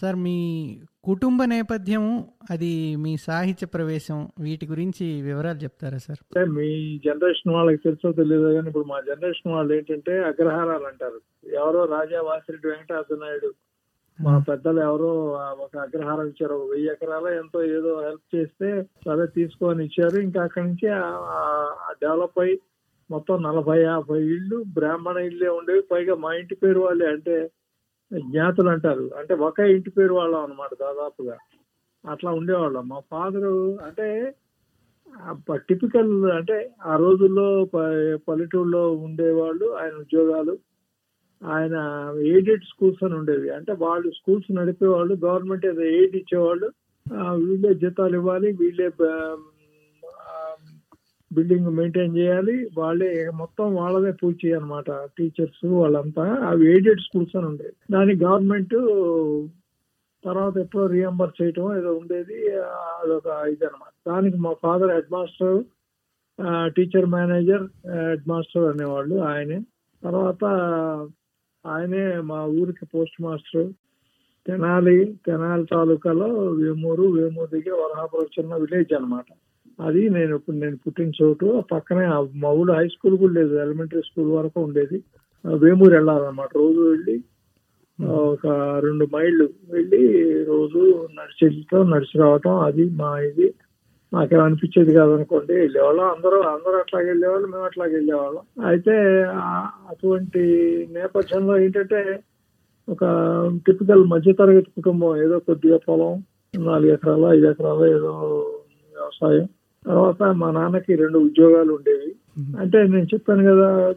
Sir మీ కుటుంబ నేపథ్యం అది మీ సాహిత్య ప్రవేశం వీటి గురించి వివరాలు చెప్తారా సార్? అంటే మీ జనరేషన్ వాళ్ళకి తెలుసో తెలియదు కానీ ఇప్పుడు మా జనరేషన్ వాళ్ళు ఏంటంటే అగ్రహారాలు అంటారు. ఎవరో రాజా వాసిరెడ్డి వెంకటాద్రి నాయుడు. మా పెద్దలు ఎవరో ఒక అగ్రహారం ఇచ్చారు. ఒక వెయ్యి ఎకరాలు ఎంతో ఏదో హెల్ప్ చేస్తే సరే తీసుకొని ఇచ్చారు. ఇంకా అక్కడి నుంచి డెవలప్ అయ్యి మొత్తం నలభై యాభై ఇళ్ళు బ్రాహ్మణ ఇళ్ళే ఉండేవి. పైగా మా ఇంటి పేరు వాళ్ళే. అంటే జ్ఞాతులు అంటారు అంటే ఒకే ఇంటి పేరు వాళ్ళం అనమాట దాదాపుగా. అట్లా ఉండేవాళ్ళం. మా ఫాదరు అంటే టిపికల్ అంటే ఆ రోజుల్లో ప- పల్లెటూరులో ఉండేవాళ్ళు ఆయన ఉద్యోగాలు. ఆయన ఎయిడెడ్ స్కూల్స్ అని ఉండేవి. అంటే వాళ్ళు స్కూల్స్ నడిపేవాళ్ళు గవర్నమెంట్ ఏదో ఎయిడ్ ఇచ్చేవాళ్ళు. వీళ్ళే జీతాలు ఇవ్వాలి వీళ్ళే బిల్డింగ్ మెయింటైన్ చేయాలి. వాళ్ళే మొత్తం వాళ్ళదే పూర్తి అనమాట టీచర్స్ వాళ్ళంతా. అవి ఎయిడెడ్ స్కూల్స్ అని ఉండేది దానికి గవర్నమెంట్ తర్వాత ఎప్పుడో రియంబర్ చేయటం ఏదో ఉండేది. అదొక ఇది అనమాట దానికి మా father head master teacher manager head master అనేవాళ్ళు ఆయనే. తర్వాత ఆయనే మా ఊరికి పోస్ట్ మాస్టర్ తెనాలి తెనాలి తాలూకాలో వేమూరు వేమూరు దగ్గర వరహాపురం చిన్న విలేజ్ అనమాట అది నేను ఇప్పుడు నేను పుట్టిన చోటు పక్కనే మా ఊళ్ళో హై స్కూల్ కూడా లేదు ఎలిమెంటరీ స్కూల్ వరకు ఉండేది. వేమూరు వెళ్ళాలన్నమాట. రోజు వెళ్ళి ఒక రెండు మైళ్ళు వెళ్ళి రోజు నడిచి నడిచి రావటం అది మా ఇది. నాకేం అనిపించేది కాదనుకోండి వెళ్ళేవాళ్ళం అందరూ అందరూ అట్లాగే వెళ్ళేవాళ్ళు మేము అట్లాగే వెళ్ళేవాళ్ళం. అయితే అటువంటి నేపథ్యంలో ఏంటంటే ఒక టిపికల్ మధ్యతరగతి కుటుంబం ఏదో కొద్దిగా పొలం నాలుగు ఎకరాలు ఐదు ఎకరాలు ఏదో వ్యవసాయం. తర్వాత మా నాన్నకి రెండు ఉద్యోగాలు ఉండేవి. అంటే నేను చెప్పాను కదా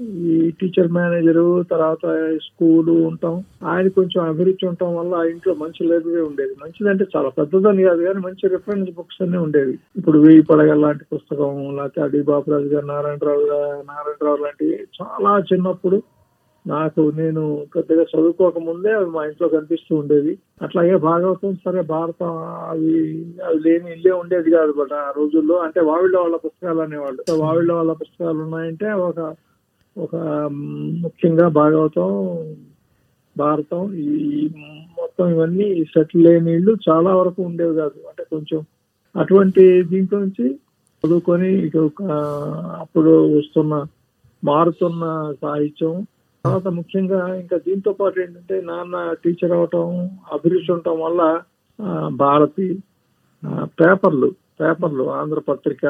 ఈ టీచర్ మేనేజరు తర్వాత స్కూలు ఉంటాం. ఆయన కొంచెం అభిరుచి ఉండటం వల్ల ఆ ఇంట్లో మంచి లైబ్రరీ ఉండేది. మంచిదంటే చాలా పెద్దదని కాదు కానీ మంచి రిఫరెన్స్ బుక్స్ అన్ని ఉండేవి. ఇప్పుడు వెయ్యి పడగ లాంటి పుస్తకం లేకపోతే అడి బాపురాజు గారు నారాయణరావు గారు నారాయణరావు లాంటివి చాలా చిన్నప్పుడు నాకు నేను పెద్దగా చదువుకోక ముందే అవి మా ఇంట్లో కనిపిస్తూ ఉండేవి. అట్లాగే భాగవతం సరే భారతం అవి అవి లేని ఇల్లే ఉండేది కాదు బట్ ఆ రోజుల్లో. అంటే వావిళ్ళ వాళ్ళ పుస్తకాలు అనేవాళ్ళు. వావిళ్ళ వాళ్ళ పుస్తకాలు ఉన్నాయంటే ఒక ఒక ముఖ్యంగా భాగవతం భారతం ఈ మొత్తం ఇవన్నీ సెటిల్ లేని ఇళ్ళు చాలా వరకు ఉండేవి కాదు. అంటే కొంచెం అటువంటి దీంట్లో నుంచి చదువుకొని ఇటు ఒక అప్పుడు వస్తున్న మారుతున్న సాహిత్యం తర్వాత ముఖ్యంగా ఇంకా దీంతో పాటు ఏంటంటే నాన్న టీచర్ అవటం అభిరుచి ఉండటం వల్ల ఆ, భారతి ఆ, పేపర్లు పేపర్లు ఆంధ్రపత్రిక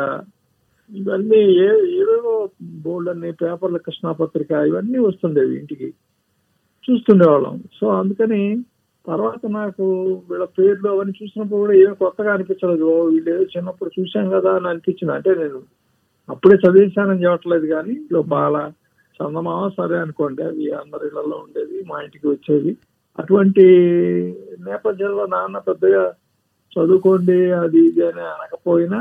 ఇవన్నీ ఏ ఏవేవో బోర్డు అన్ని కృష్ణా కృష్ణాపత్రిక ఇవన్నీ వస్తుండేవి ఇంటికి. చూస్తుండేవాళ్ళం. సో అందుకని తర్వాత నాకు వీళ్ళ పేర్లు అవన్నీ చూసినప్పుడు కూడా ఏమీ కొత్తగా అనిపించలేదు. ఓ వీళ్ళు ఏదో చిన్నప్పుడు చూశాం కదా అని అనిపించింది. అంటే నేను అప్పుడే చదివేశానని చెప్పట్లేదు కానీ ఇంట్లో బాల చందమామ సరే అనుకోండి అవి అందరి ఇళ్ళలో ఉండేది మా ఇంటికి వచ్చేది. అటువంటి నేపథ్యంలో నాన్న పెద్దగా చదువుకోండి అది ఇది అని అనకపోయినా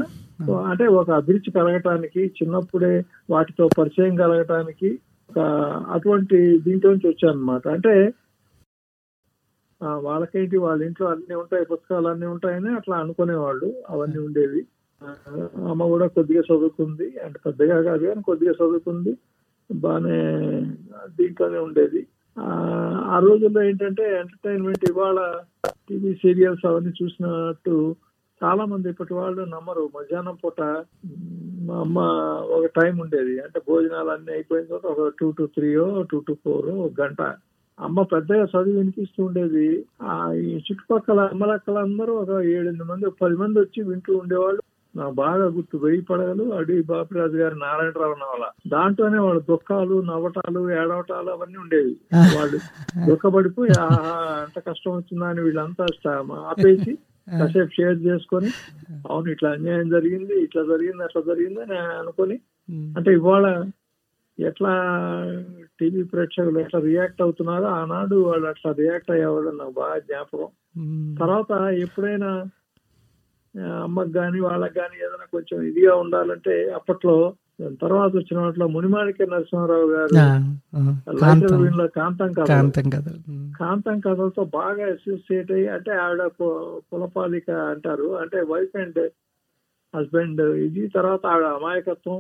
అంటే ఒక అభిరుచి కలగటానికి చిన్నప్పుడే వాటితో పరిచయం కలగటానికి ఒక అటువంటి దీంట్లో నుంచి వచ్చాను అనమాట అంటే వాళ్ళకేంటి వాళ్ళ ఇంట్లో అన్ని ఉంటాయి పుస్తకాలు అన్ని ఉంటాయని అట్లా అనుకునేవాళ్ళు అవన్నీ ఉండేవి. అమ్మ కూడా కొద్దిగా చదువుకుంది అంటే పెద్దగా కాదు కానీ కొద్దిగా చదువుకుంది. బాగానే దీంట్లోనే ఉండేది. ఆ, ఆ రోజుల్లో ఏంటంటే ఎంటర్టైన్మెంట్ ఇవాళ టీవీ సీరియల్స్ అవన్నీ చూసినట్టు చాలా మంది ఇప్పటి వాళ్ళు నమ్మరు. మధ్యాహ్నం పూట మా అమ్మ ఒక టైం ఉండేది. అంటే భోజనాలు అన్ని అయిపోయిన తర్వాత ఒక two to three two to four ఒక గంట. అమ్మ పెద్దగా చదువు వినిపిస్తూ ఉండేది. ఆ ఈ చుట్టుపక్కల అమ్మలక్కలందరూ ఒక ఏడెనిమిది మంది పది మంది వచ్చి వింటూ ఉండేవాళ్ళు. నాకు బాగా గుర్తు వెయ్యి పడగలు అడి బాపిరాజు గారి నారాయణరావు నవల. దాంట్లోనే వాళ్ళు దుఃఖాలు నవ్వటాలు ఏడవటాలు అవన్నీ ఉండేవి. వాళ్ళు దుఃఖపడిపోయి ఆహా ఎంత కష్టం వచ్చిందా అని వీళ్ళంతా ఆపేసి కాసేపు షేర్ చేసుకొని అవును ఇట్లా అన్యాయం జరిగింది ఇట్లా జరిగింది అట్లా జరిగింది అని అనుకొని అంటే ఇవాళ ఎట్లా టీవీ ప్రేక్షకులు ఎట్లా రియాక్ట్ అవుతున్నారో ఆనాడు వాళ్ళు అట్లా రియాక్ట్ అయ్యేవాళ్ళు నాకు బాగా జ్ఞాపకం. తర్వాత ఎప్పుడైనా అమ్మకి కానీ వాళ్ళకి కానీ ఏదైనా కొంచెం ఇదిగా ఉండాలంటే అప్పట్లో తర్వాత వచ్చిన వాటిలో మునిమాణిక్య నరసింహారావు గారు లైటర్ కాంతం. కథ కాంతం కథలతో బాగా అసోసియేట్ అయ్యి అంటే ఆవిడ కులపాలిక అంటారు అంటే వైఫ్ అండ్ హస్బెండ్ ఇది తర్వాత ఆవిడ అమాయకత్వం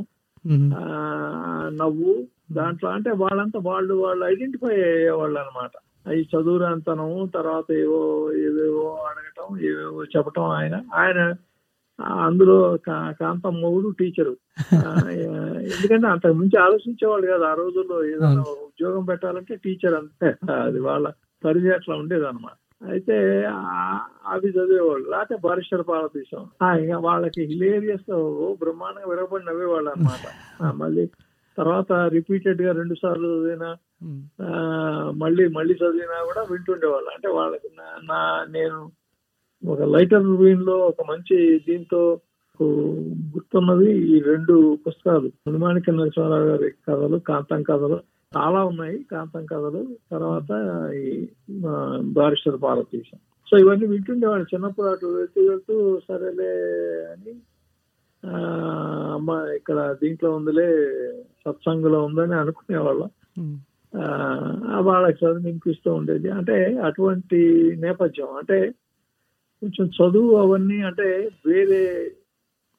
నవ్వు దాంట్లో అంటే వాళ్ళంతా వాళ్ళు వాళ్ళు ఐడెంటిఫై అయ్యేవాళ్ళు అనమాట అవి చదువురాంతనం తర్వాత ఏవో ఏవేవో అడగటం ఏవేవో చెప్పటం ఆయన. ఆయన అందులో కా- కాంతం మొగుడు టీచరు ఎందుకంటే అంతకు మించి ఆలోచించేవాళ్ళు కాదు. ఆ రోజుల్లో ఏదైనా ఉద్యోగం పెట్టాలంటే టీచర్ అంతే. అది వాళ్ళ పరిధి అట్లా ఉండేది అనమాట అయితే అవి చదివేవాళ్ళు. లేకపోతే బారిస్టర్ పాలతీశం ఇంకా వాళ్ళకి హిలేరియస్ బ్రహ్మాండంగా విరగబడి నవ్వేవాళ్ళు అనమాట మళ్ళీ తర్వాత రిపీటెడ్గా రెండు సార్లు చదివినా మళ్ళీ మళ్ళీ చదివినా కూడా వింటుండేవాళ్ళు. అంటే వాళ్ళకి నా- నేను ఒక లైటర్లో ఒక మంచి దీంతో గుర్తున్నది ఈ రెండు పుస్తకాలు. హనుమానిక నరసింహారావు గారి కథలు కాంతం కథలు చాలా ఉన్నాయి. కాంతం కథలు తర్వాత ఈ బారిస్టర్ పార్వతీశం సో ఇవన్నీ వింటుండేవాళ్ళు చిన్నప్పుడు అటు వెళ్తూ వెళ్తూ సరేలే అని ఆ, అమ్మ ఇక్కడ దీంట్లో ఉందిలే సత్సంగులో ఉందని అనుకునేవాళ్ళం. ఆ, వాళ్ళకి చదువు వినిపిస్తూ ఉండేది. అంటే అటువంటి నేపథ్యం. అంటే కొంచెం చదువు అవన్నీ అంటే వేరే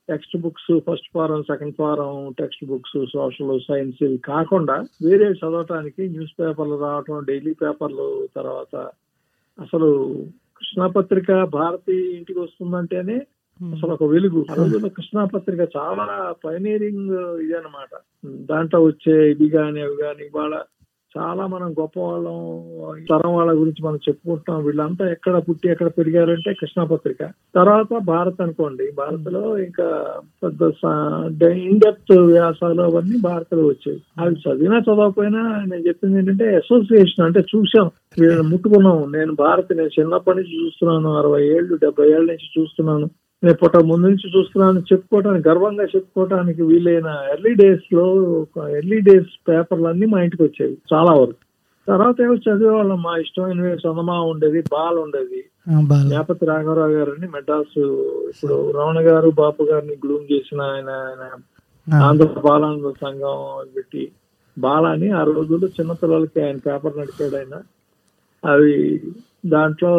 text books first form second form text books social science ఇవి కాకుండా వేరే చదవటానికి న్యూస్ పేపర్లు రావటం డైలీ పేపర్లు తర్వాత అసలు కృష్ణాపత్రిక భారతి ఇంటికి వస్తుందంటేనే అసలు ఒక వెలుగు. ఆ రోజుల్లో కృష్ణా పత్రిక చాలా పైనీరింగ్ ఇది అనమాట దాంట్లో వచ్చే ఇది గాని అవి గాని వాళ్ళ చాలా మనం గొప్ప వాళ్ళం తరం వాళ్ళ గురించి మనం చెప్పుకుంటాం వీళ్ళంతా ఎక్కడ పుట్టి ఎక్కడ పెరిగారంటే కృష్ణా పత్రిక తర్వాత భారత్ అనుకోండి. భారత్లో ఇంకా పెద్ద ఇండెప్త్ వ్యాసాలు అవన్నీ భారత్లో వచ్చాయి అవి చదివినా చదవకపోయినా నేను చెప్పింది ఏంటంటే అసోసియేషన్ అంటే చూసాం వీళ్ళని ముట్టుకున్నాం నేను భారత్ నేను చిన్నప్పటి నుంచి చూస్తున్నాను. అరవై ఏళ్ళు డెబ్బై ఏళ్ళ నుంచి చూస్తున్నాను. నేను పుట్ట ముందు నుంచి చూస్తున్నాను చెప్పుకోవడానికి గర్వంగా చెప్పుకోవడానికి వీలైన ఎర్లీ డేస్లో ఎర్లీ డేస్ పేపర్లు అన్ని మా ఇంటికి వచ్చేవి చాలా వరకు. తర్వాత ఏమో చదివేవాళ్ళం మా ఇష్టమైనవి చందమా ఉండేది బాల్ ఉండేది. జ్ఞాపతి రాఘవరావు గారని మెడ్రాస్ ఇప్పుడు రమణ గారు బాపు గారిని గ్లూమ్ చేసిన ఆయన ఆయన ఆంధ్ర బాలానంద సంఘం పెట్టి బాల అని ఆ రోజుల్లో చిన్నపిల్లలకి ఆయన పేపర్ నడిపాడు ఆయన. అవి దాంట్లో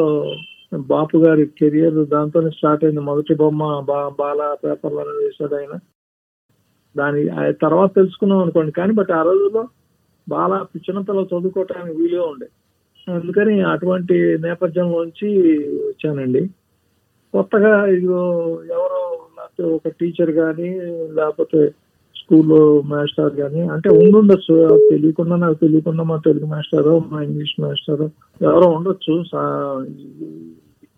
బాపు గారి కెరియర్ దాంతోనే స్టార్ట్ అయింది. మొదటి బొమ్మ బా- బాల పేపర్లోనే వేశాడు ఆయన దాని ఆ తర్వాత తెలుసుకున్నాం అనుకోండి. కానీ బట్ ఆ రోజుల్లో బాల చిన్నపిల్లలు చదువుకోవటానికి వీలుగా ఉండే. అందుకని అటువంటి నేపథ్యంలోంచి వచ్చానండి. కొత్తగా ఇదిగో ఎవరో లేకపోతే ఒక టీచర్ కానీ లేకపోతే స్కూల్లో మాస్టర్ కానీ అంటే ఉండుండొచ్చు. అది తెలియకుండా నాకు తెలియకుండా మా తెలుగు మాస్టర్ మా ఇంగ్లీష్ మాస్టర్ ఎవరో ఉండొచ్చు.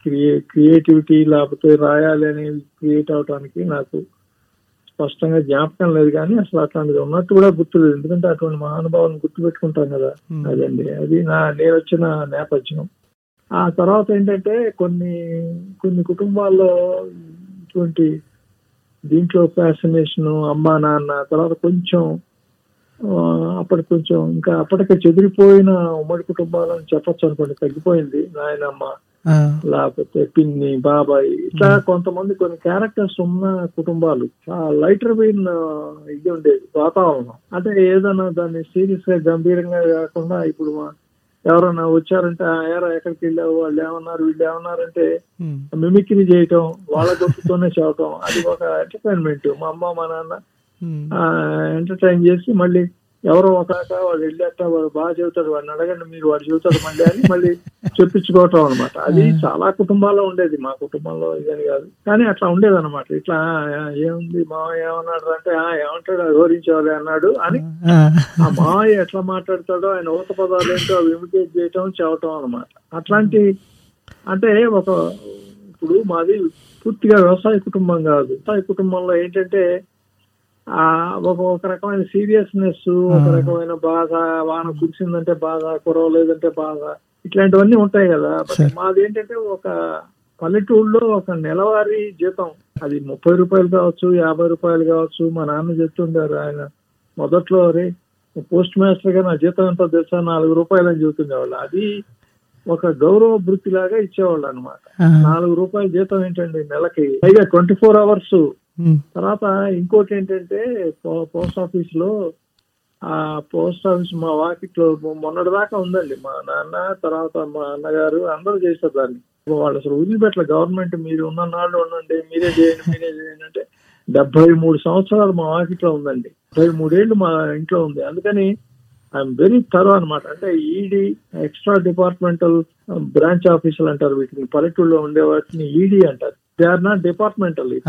క్రియే క్రియేటివిటీ లేకపోతే రాయాలి అనేది క్రియేట్ అవడానికి నాకు స్పష్టంగా జ్ఞాపకం లేదు కానీ అసలు అట్లాంటిది ఉన్నట్టు కూడా గుర్తులేదు. ఎందుకంటే అటువంటి మహానుభావులను గుర్తు పెట్టుకుంటాం కదా అదండి. అది నా నేను వచ్చిన నేపథ్యం. ఆ తర్వాత ఏంటంటే కొన్ని కొన్ని కుటుంబాల్లో ఇటువంటి దీంట్లో ఫ్యాసినేషన్ అమ్మా నాన్న తర్వాత కొంచెం అప్పటి కొంచెం ఇంకా అప్పటికే చెదిరిపోయిన ఉమ్మడి కుటుంబాలను చెప్పొచ్చు అనుకోండి తగ్గిపోయింది. నాయనమ్మ లేకపోతే పిన్ని బాబాయ్ ఇట్లా కొంతమంది కొన్ని క్యారెక్టర్స్ ఉన్న కుటుంబాలు లైటర్ వెయిన్ ఇది ఉండేది వాతావరణం. అంటే ఏదైనా దాన్ని సీరియస్గా గంభీరంగా కాకుండా ఇప్పుడు ఎవరైనా వచ్చారంటే "ఆ, ఏరా ఎక్కడికి వెళ్ళావు వాళ్ళు ఏమన్నారు వీళ్ళు ఏమన్నారంటే మిమిక్రీ చేయటం వాళ్ళ గొప్పతోనే చెప్పటం అది ఒక ఎంటర్టైన్మెంట్ మా అమ్మ మా నాన్న ఎంటర్టైన్ చేసి మళ్ళీ ఎవరో ఒక ఆక వాడు వెళ్ళాక వాడు బాగా చెబుతాడు వాడిని అడగండి మీరు వాడు చెబుతాడు మళ్ళీ అని మళ్ళీ చెప్పించుకోవటం అనమాట అది చాలా కుటుంబాల్లో ఉండేది మా కుటుంబంలో ఇదని కాదు. కానీ అట్లా ఉండేది అనమాట ఇట్లా "ఆ, ఏముంది మా ఏమన్నాడు అంటే "ఆ, ఏమంటాడు వివరించేవాళ్ళు అన్నాడు అని. ఆ, మాయ ఎట్లా మాట్లాడతాడో ఆయన ఊత పదాలు ఏంటో అవి ఇమిటేట్ చేయటం చెప్పటం అనమాట అట్లాంటి అంటే ఒక ఇప్పుడు మాది పూర్తిగా వ్యవసాయ కుటుంబం కాదు. వ్యవసాయ కుటుంబంలో ఏంటంటే ఒక ఒక రకమైన సీరియస్నెస్ ఒక రకమైన బాధ వాన కురిసిందంటే బాధ కురవలేదంటే బాధ ఇట్లాంటివన్నీ ఉంటాయి కదా. మాది ఏంటంటే ఒక పల్లెటూరులో ఒక నెలవారీ జీతం అది ముప్పై రూపాయలు కావచ్చు యాభై రూపాయలు కావచ్చు మా నాన్న చెప్తుండారు ఆయన మొదట్లో రే పోస్ట్ మాస్టర్గా నా జీతం ఎంతో తెలుసా? నాలుగు రూపాయలు అని చెబుతుండేవాళ్ళు. అది ఒక గౌరవ వృత్తి లాగా ఇచ్చేవాళ్ళు అనమాట నాలుగు రూపాయల జీతం ఏంటండి? నెలకి. పైగా ట్వంటీ ఫోర్ అవర్స్ Hmm. తర్వాత ఇంకోటి ఏంటంటే పో- పోస్ట్ ఆఫీస్లో ఆ పోస్ట్ ఆఫీస్ మా వాకిట్లో మొన్నటి దాకా ఉందండి. మా నాన్న తర్వాత మా అన్నగారు అందరూ చేస్తారు దాన్ని. వాళ్ళు అసలు వదిలిపెట్ల గవర్నమెంట్ మీరు ఉన్న నాళ్ళు ఉండండి మీరే చేయండి మీరే చేయండి అంటే డెబ్బై మూడు సంవత్సరాలు మా వాకిట్లో ఉందండి. డెబ్బై మూడేళ్ళు మా ఇంట్లో ఉంది. అందుకని ఐఎమ్ వెరీ థరో అనమాట అంటే ఈడీ ఎక్స్ట్రా డిపార్ట్మెంటల్ బ్రాంచ్ ఆఫీసులు అంటారు వీటిని. పల్లెటూరులో ఉండే వాటిని ఈడీ అంటారు. దే ఆర్ నాట్ డిపార్ట్మెంటల్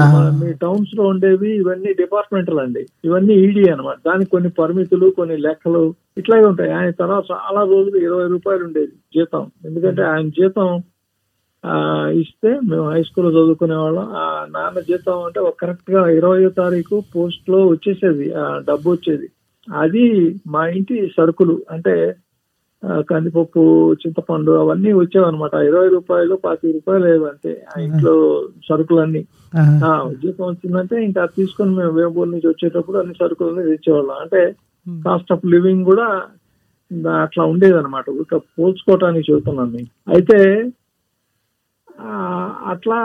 మీ టౌన్స్లో ఉండేవి ఇవన్నీ డిపార్ట్మెంటల్ అండి. ఇవన్నీ ఈడీ అన్నమాట. దానికి కొన్ని పరిమితులు కొన్ని లెక్కలు ఇట్లాగే ఉంటాయి. ఆయన తర్వాత చాలా రోజులు ఇరవై రూపాయలు ఉండేది జీతం. ఎందుకంటే ఆయన జీతం ఆ, ఇస్తే మేము హై స్కూల్లో చదువుకునే వాళ్ళం. ఆ నాన్న జీతం అంటే ఒక కరెక్ట్గా ఇరవయో తారీఖు పోస్ట్లో వచ్చేసేది. ఆ డబ్బు వచ్చేది. అది మా ఇంటి సరుకులు అంటే కందిపప్పు చింతపండు అవన్నీ వచ్చేవన్నమాట. ఇరవై రూపాయలు పాతి రూపాయలు అంతే ఆ ఇంట్లో సరుకులన్నీ. జీతం వచ్చిందంటే ఇంకా తీసుకొని మేము వేమూరు నుంచి వచ్చేటప్పుడు అన్ని సరుకులని తెచ్చేవాళ్ళం. అంటే. కాస్ట్ ఆఫ్ లివింగ్ కూడా అట్లా ఉండేది అనమాట ఇక పోల్చుకోవటానికి చెబుతున్నాను నేను. అయితే ఆ, అట్లా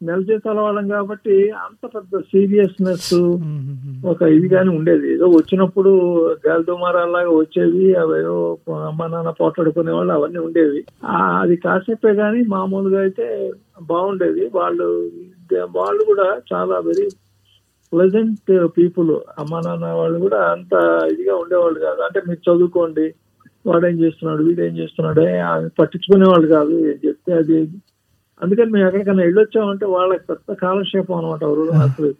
నెల జీతాల వాళ్ళం కాబట్టి అంత పెద్ద సీరియస్నెస్. ఒక ఇది కానీ ఉండేది. ఏదో వచ్చినప్పుడు గాలి దుమారాలాగా వచ్చేవి అవేవో అమ్మ నాన్న పోట్లాడుకునే వాళ్ళు అవన్నీ ఉండేవి. అది కాసేపే కానీ మామూలుగా అయితే బాగుండేది. వాళ్ళు వాళ్ళు కూడా చాలా వెరీ ప్లెజెంట్ పీపుల్ అమ్మ నాన్న వాళ్ళు కూడా అంత ఇదిగా ఉండేవాళ్ళు కాదు. అంటే మీరు చదువుకోండి వాడేం చేస్తున్నాడు వీడేం చేస్తున్నాడు ఏ, అది పట్టించుకునే వాళ్ళు కాదు. ఏం చెప్తే అది. అందుకని మేము ఎక్కడికైనా వెళ్ళొచ్చామంటే వాళ్ళకి పెద్ద కాలక్షేపం అనమాట అసలు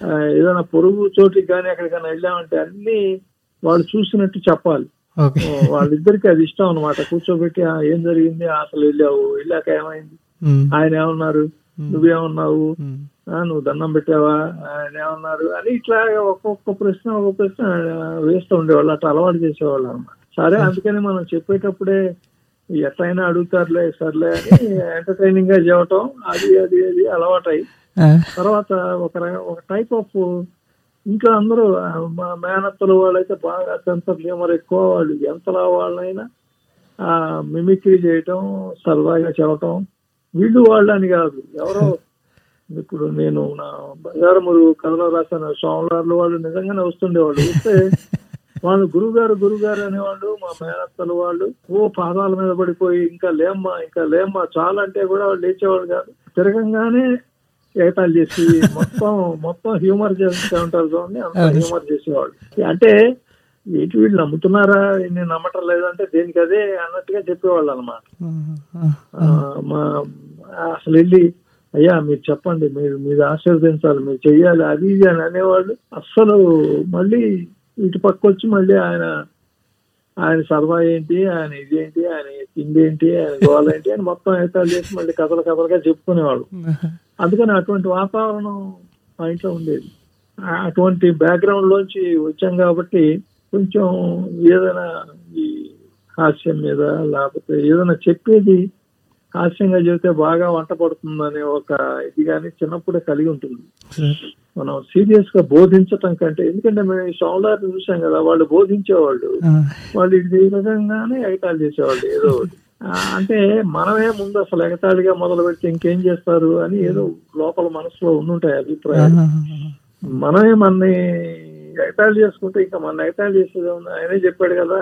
ఆ, ఏదైనా పొరుగు చోటికి కానీ ఎక్కడికైనా వెళ్ళామంటే అన్ని వాళ్ళు చూసినట్టు చెప్పాలి. వాళ్ళిద్దరికి అది ఇష్టం అనమాట కూర్చోబెట్టి "ఆ, ఏం జరిగింది? అసలు వెళ్ళావు వెళ్ళాక ఏమైంది. ఆయన ఏమన్నారు? నువ్వేమన్నావు నువ్వు దండం పెట్టావా? ఆయన ఏమన్నారు? అని ఇట్లా ఒక్కొక్క ప్రశ్న ఒక్కొక్క ప్రశ్న వేస్తూ ఉండేవాళ్ళు. అట్లా అలవాటు చేసేవాళ్ళు అనమాట సరే అందుకని మనం చెప్పేటప్పుడే ఎట్లయినా అడుగుతారులే సర్లే అని ఎంటర్టైనింగ్గా చెప్పటం అది అది అది అలవాటై. తర్వాత ఒక ఒక టైప్ ఆఫ్ ఇంకా అందరూ మా మేనత్తలు వాళ్ళైతే బాగా సెన్స్ ఆఫ్ హ్యూమర్ ఎక్కువ. వాళ్ళు ఎంతలా వాళ్ళైనా ఆ మిమిక్రీ చేయటం సరదాగా చెప్పటం వీళ్ళు వాళ్ళని కాదు. ఎవరో ఇప్పుడు నేను నా బంగారమురు కథలో రాసిన సోమవారాలు వాళ్ళు నిజంగానే వస్తుండేవాళ్ళు. వస్తే వాళ్ళు గురుగారు గురుగారు అనేవాళ్ళు మా మేనత్తలు వాళ్ళు ఓ పాదాల మీద పడిపోయి ఇంకా లేమ్మా ఇంకా లేమ్మా చాలా అంటే కూడా వాళ్ళు లేచేవాళ్ళు కాదు. తిరగంగానే ఏటాలు చేసి మొత్తం మొత్తం హ్యూమర్ చేస్తూ ఉంటారు చూడండి అంత హ్యూమర్ చేసేవాళ్ళు. అంటే ఏంటి వీళ్ళు నమ్ముతున్నారా? నేను నమ్మటం లేదంటే దేనికి అదే అన్నట్టుగా చెప్పేవాళ్ళు అనమాట. మా అసలు వెళ్ళి అయ్యా మీరు చెప్పండి మీరు మీరు ఆశీర్వదించాలి మీరు చెయ్యాలి అది ఇది అని అనేవాళ్ళు. అస్సలు మళ్ళీ ఇటు పక్క వచ్చి మళ్ళీ ఆయన ఆయన సరదా ఏంటి ఆయన ఇదేంటి ఆయన తిండి ఏంటి ఆయన గోల ఏంటి అని మొత్తం ఏతాలు చేసి మళ్ళీ కథలు కథలుగా చెప్పుకునేవాడు అందుకని అటువంటి వాతావరణం మా ఇంట్లో ఉండేది. అటువంటి బ్యాక్గ్రౌండ్ లోంచి వచ్చాం కాబట్టి కొంచెం ఏదైనా ఈ హాస్యం మీద లేకపోతే ఏదైనా చెప్పేది హాస్యంగా చెబితే బాగా వంట పడుతుందనే ఒక ఇది కానీ చిన్నప్పుడే కలిగి ఉంటుంది. మనం సీరియస్గా బోధించటం కంటే ఎందుకంటే మేము ఈ సోమవారం చూసాం కదా వాళ్ళు బోధించేవాళ్ళు. వాళ్ళు ఇది ఈ విధంగానే ఎగతాళి చేసేవాళ్ళు ఏదో ఒకటి అంటే మనమే ముందు అసలు ఎగతాళిగా మొదలు పెడితే ఇంకేం చేస్తారు అని ఏదో లోపల మనసులో ఉండుంటాయి అభిప్రాయాలు. మనమే మనని ఎగతాళి చేసుకుంటే ఇంకా మన ఎగతాళి చేసేది ఉంది ఆయనే చెప్పాడు కదా.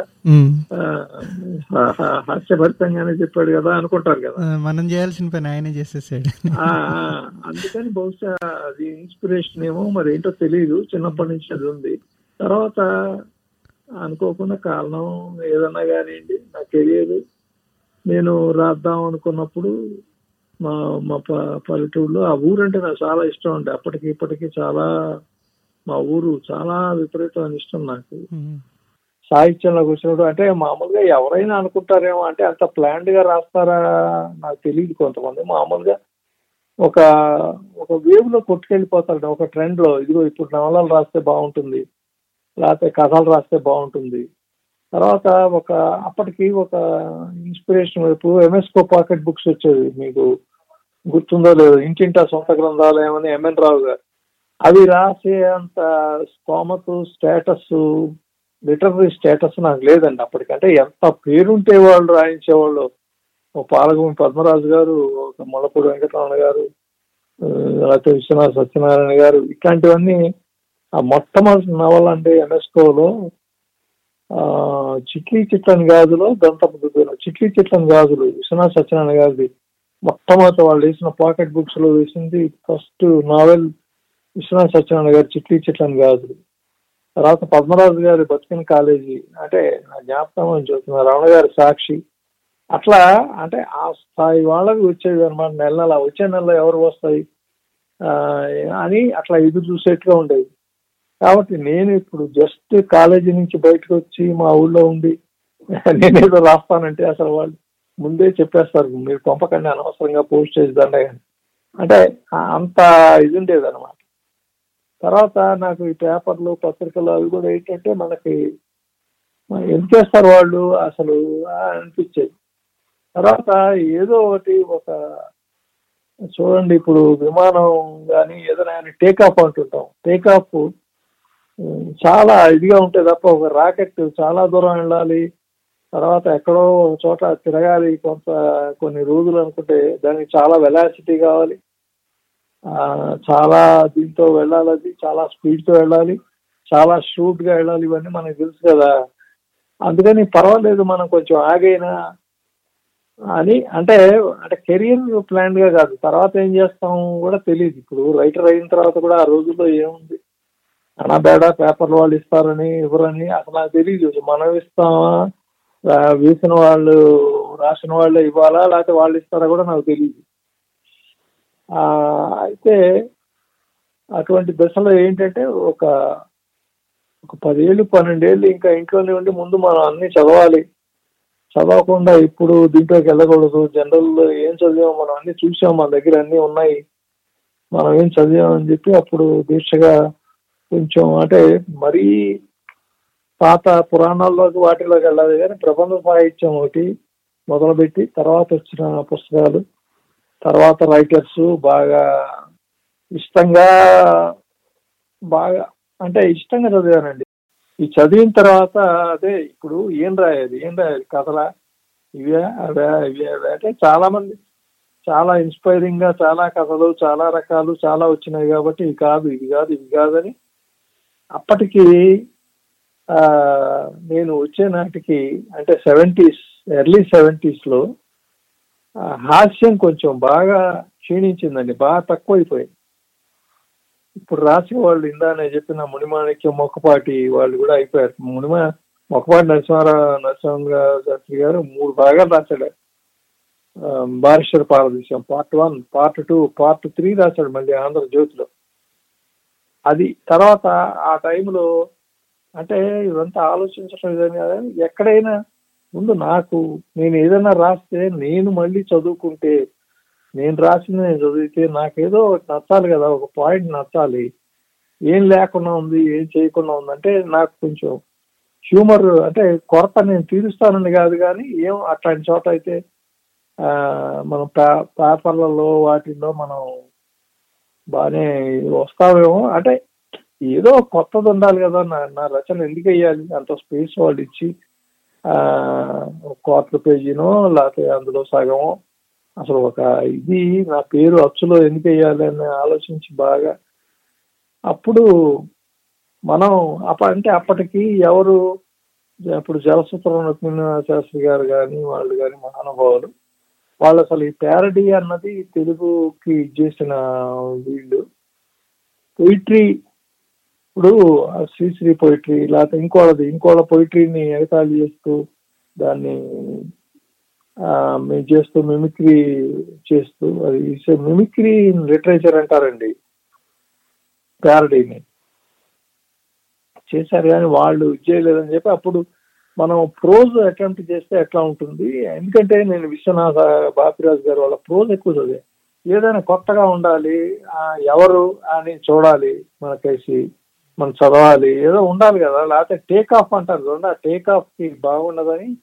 హాస్యభరితంగానే చెప్పాడు కదా అనుకుంటారు కదా. మనం చేయాల్సిన పని ఆయనే చేసేసాడు. అందుకని బహుశా అది ఇన్స్పిరేషన్ ఏమో మరి ఏంటో తెలియదు చిన్నప్పటి నుంచి అది ఉంది. తర్వాత అనుకోకుండా కారణం ఏదన్నా కానివ్వండి నా కెరియర్ నేను రాద్దాం అనుకున్నప్పుడు మా మా పల్లెటూరులో ఆ ఊరంటే నాకు చాలా ఇష్టం ఉండే అప్పటికి ఇప్పటికి చాలా మా ఊరు చాలా విపరీతమైన ఇష్టం నాకు. సాహిత్యంలోకి వచ్చినప్పుడు అంటే మామూలుగా ఎవరైనా అనుకుంటారేమో అంటే అంత ప్లాన్డ్గా రాస్తారా నాకు తెలియదు కొంతమంది. మామూలుగా ఒక ఒక వేవ్లో కొట్టుకెళ్ళిపోతారు ఒక ట్రెండ్లో ఇదిగో ఇప్పుడు నవలలు రాస్తే బాగుంటుంది లేకపోతే కథలు రాస్తే బాగుంటుంది. తర్వాత ఒక అప్పటికి ఒక ఇన్స్పిరేషన్ వైపు ఎంఎస్కో పాకెట్ బుక్స్ వచ్చేది మీకు గుర్తుందో లేదు ఇంటింటా సొంత గ్రంథాలయం అని ఎంఎన్ రావు గారు. అవి రాసే అంత స్తోమత స్టేటస్ లిటరీ స్టేటస్ నాకు లేదండి అప్పటికంటే ఎంత పేరుంటే వాళ్ళు రాయించేవాళ్ళు. పాలగుమి పద్మరాజు గారు ఒక ముళ్ళపూడి వెంకటరమణ గారు లేకపోతే విశ్వనాథ్ సత్యనారాయణ గారు ఇట్లాంటివన్నీ ఆ మొట్టమొదటి నవల అంటే ఆ చిట్లీ చిట్లని గాజులో దంతపు చిట్లీ చిట్లని గాజులు విశ్వనాథ్ సత్యనారాయణ గారిది. మొట్టమొదటి వాళ్ళు వేసిన పాకెట్ బుక్స్లో వేసింది ఫస్ట్ నావెల్ విశ్వనాథ సత్యనారాయణ గారు చిట్లి చిట్లని గాజులు తర్వాత పద్మరాజు గారి బతికిన కాలేజీ అంటే నా జ్ఞాపకం అని చెప్తున్నా రమణ గారి సాక్షి. అట్లా అంటే ఆ స్థాయి వాళ్ళకి వచ్చేది అనమాట నెల నెల వచ్చే నెలలో ఎవరు వస్తాయి? ఆ, అని అట్లా ఎదురు చూసేట్టుగా ఉండేది. కాబట్టి నేను ఇప్పుడు జస్ట్ కాలేజీ నుంచి బయటకు వచ్చి మా ఊళ్ళో ఉండి నేనేదో రాస్తానంటే అసలు వాళ్ళు ముందే చెప్పేస్తారు మీరు పంపకండి అనవసరంగా పోస్ట్ చేద్దండి అని అంటే అంత ఇది ఉండేది అనమాట తర్వాత నాకు ఈ పేపర్లు పత్రికలు అవి కూడా ఏంటంటే మనకి ఎంత చేస్తారు వాళ్ళు అసలు అనిపించేది. తర్వాత ఏదో ఒకటి ఒక చూడండి ఇప్పుడు విమానం కానీ ఏదైనా టేక్ ఆఫ్ అంటుంటాం. టేక్ ఆఫ్ చాలా ఇదిగా ఉంటే తప్ప ఒక రాకెట్ చాలా దూరం వెళ్ళాలి. తర్వాత ఎక్కడో ఒక చోట తిరగాలి. కొంత కొన్ని రోజులు అనుకుంటే దానికి చాలా వెలాసిటీ కావాలి. చాలా దీంతో వెళ్ళాలి అది చాలా స్పీడ్తో వెళ్ళాలి చాలా షూట్గా వెళ్ళాలి ఇవన్నీ మనకు తెలుసు కదా. అందుకని పర్వాలేదు మనం కొంచెం ఆగైనా అని. అంటే అంటే కెరియర్ ప్లాన్గా కాదు తర్వాత ఏం చేస్తాం కూడా తెలియదు ఇప్పుడు రైటర్ అయిన తర్వాత కూడా ఆ రోజుల్లో ఏముంది? అనబేడ పేపర్లు వాళ్ళు ఇస్తారని ఇవ్వరని అసలు నాకు తెలియదు మనం ఇస్తామా? వేసిన వాళ్ళు రాసిన వాళ్ళే ఇవ్వాలా? లేకపోతే వాళ్ళు ఇస్తారా కూడా నాకు తెలియదు అయితే అటువంటి దశలో ఏంటంటే ఒక ఒక పదేళ్ళు పన్నెండేళ్ళు ఇంకా ఇంట్లోనే ఉండి ముందు మనం అన్ని చదవాలి. చదవకుండా ఇప్పుడు దీంట్లోకి వెళ్ళకూడదు. జనరల్ ఏం చదివాం మనం అన్ని చూసాం. మన దగ్గర అన్ని ఉన్నాయి. మనం ఏం చదివామని చెప్పి అప్పుడు దీక్షగా కొంచెం అంటే మరీ పాత పురాణాల్లోకి వాటిలోకి వెళ్ళాలి కానీ ప్రబంధ సాహిత్యం ఒకటి మొదలుపెట్టి తర్వాత వచ్చిన పుస్తకాలు తర్వాత రైటర్స్ బాగా ఇష్టంగా బాగా అంటే ఇష్టంగా చదివానండి ఈ చదివిన తర్వాత అదే ఇప్పుడు ఏం రాయాలి ఏం రాయాలి? కథలా ఇవే అవే ఇవే అవే. అంటే చాలా మంది చాలా ఇన్స్పైరింగ్గా చాలా కథలు చాలా రకాలు చాలా వచ్చినాయి కాబట్టి ఇది కాదు ఇది కాదు ఇది కాదని అప్పటికి నేను వచ్చే నాటికి అంటే సెవెంటీస్ ఎర్లీ సెవెంటీస్లో హాస్యం కొంచెం బాగా క్షీణించిందండి బాగా తక్కువైపోయింది ఇప్పుడు రాసిన వాళ్ళు ఇందానే చెప్పిన మునిమాణిక్యం మొక్కపాటి వాళ్ళు కూడా అయిపోయారు. మునిమా మొక్కపాటి నరసింహారావు నరసింహ శాస్త్రి గారు మూడు భాగాలు రాశాడు. ఆ, barrister Parvateesam part one part two part three రాశాడు మళ్ళీ ఆంధ్రజ్యోతిలో అది తర్వాత ఆ టైంలో అంటే ఇదంతా ఆలోచించడం ఇదని ఎక్కడైనా ముందు నాకు నేను ఏదైనా రాస్తే నేను మళ్ళీ చదువుకుంటే నేను రాసింది నేను చదివితే నాకేదో ఒకటి నచ్చాలి కదా ఒక పాయింట్ నచ్చాలి. ఏం లేకుండా ఉంది ఏం చేయకుండా ఉందంటే నాకు కొంచెం హ్యూమర్ అంటే కొరత నేను తీరుస్తానని కాదు కానీ ఏం అట్లాంటి చోట అయితే మనం పేపర్లలో వాటిల్లో మనం బాగానే వస్తామేమో. అంటే ఏదో కొత్తది ఉండాలి కదా నా నా రచన ఎందుకు వేయాలి? అంత స్పేస్ వాళ్ళు ఇచ్చి క్వార్టర్ పేజీనో లేకపోతే అందులో సగమో అసలు ఒక ఇది నా పేరు అచ్చులో ఎందుకు వేయాలి అని ఆలోచించి బాగా. అప్పుడు మనం అప్ప అంటే అప్పటికి ఎవరు ఇప్పుడు జలసూత్రం శాస్త్రి గారు కానీ వాళ్ళు కానీ మహానుభావులు వాళ్ళు అసలు ఈ ప్యారడీ అన్నది తెలుగుకి చేసిన వీళ్ళు. పొయిట్రీ ఇప్పుడు ఆ శ్రీశ్రీ పొయిట్రీ లేకపోతే ఇంకోళ్ళది ఇంకోళ్ళ పొయిటరీని ఎగతాళి చేస్తూ దాన్ని ఆ, మేము చేస్తూ మిమిక్రీ చేస్తూ అది మిమిక్రీ లిటరేచర్ అంటారండి. ప్యారడీని చేశారు కానీ వాళ్ళు చేయలేదని చెప్పి అప్పుడు మనం ప్రోజ్ అటెంప్ట్ చేస్తే ఎట్లా ఉంటుంది? ఎందుకంటే నేను విశ్వనాథ బాపిరాజు గారు వాళ్ళ ప్రోజ్ ఎక్కువ చదివా ఏదైనా కొత్తగా ఉండాలి ఆ, ఎవరు అని చూడాలి మనకేసి. మనం చదవాలి. ఏదో ఉండాలి కదా. లేకపోతే టేక్ ఆఫ్ అంటారు చూడండి. ఆ టేక్ ఆఫ్కి బాగుండదని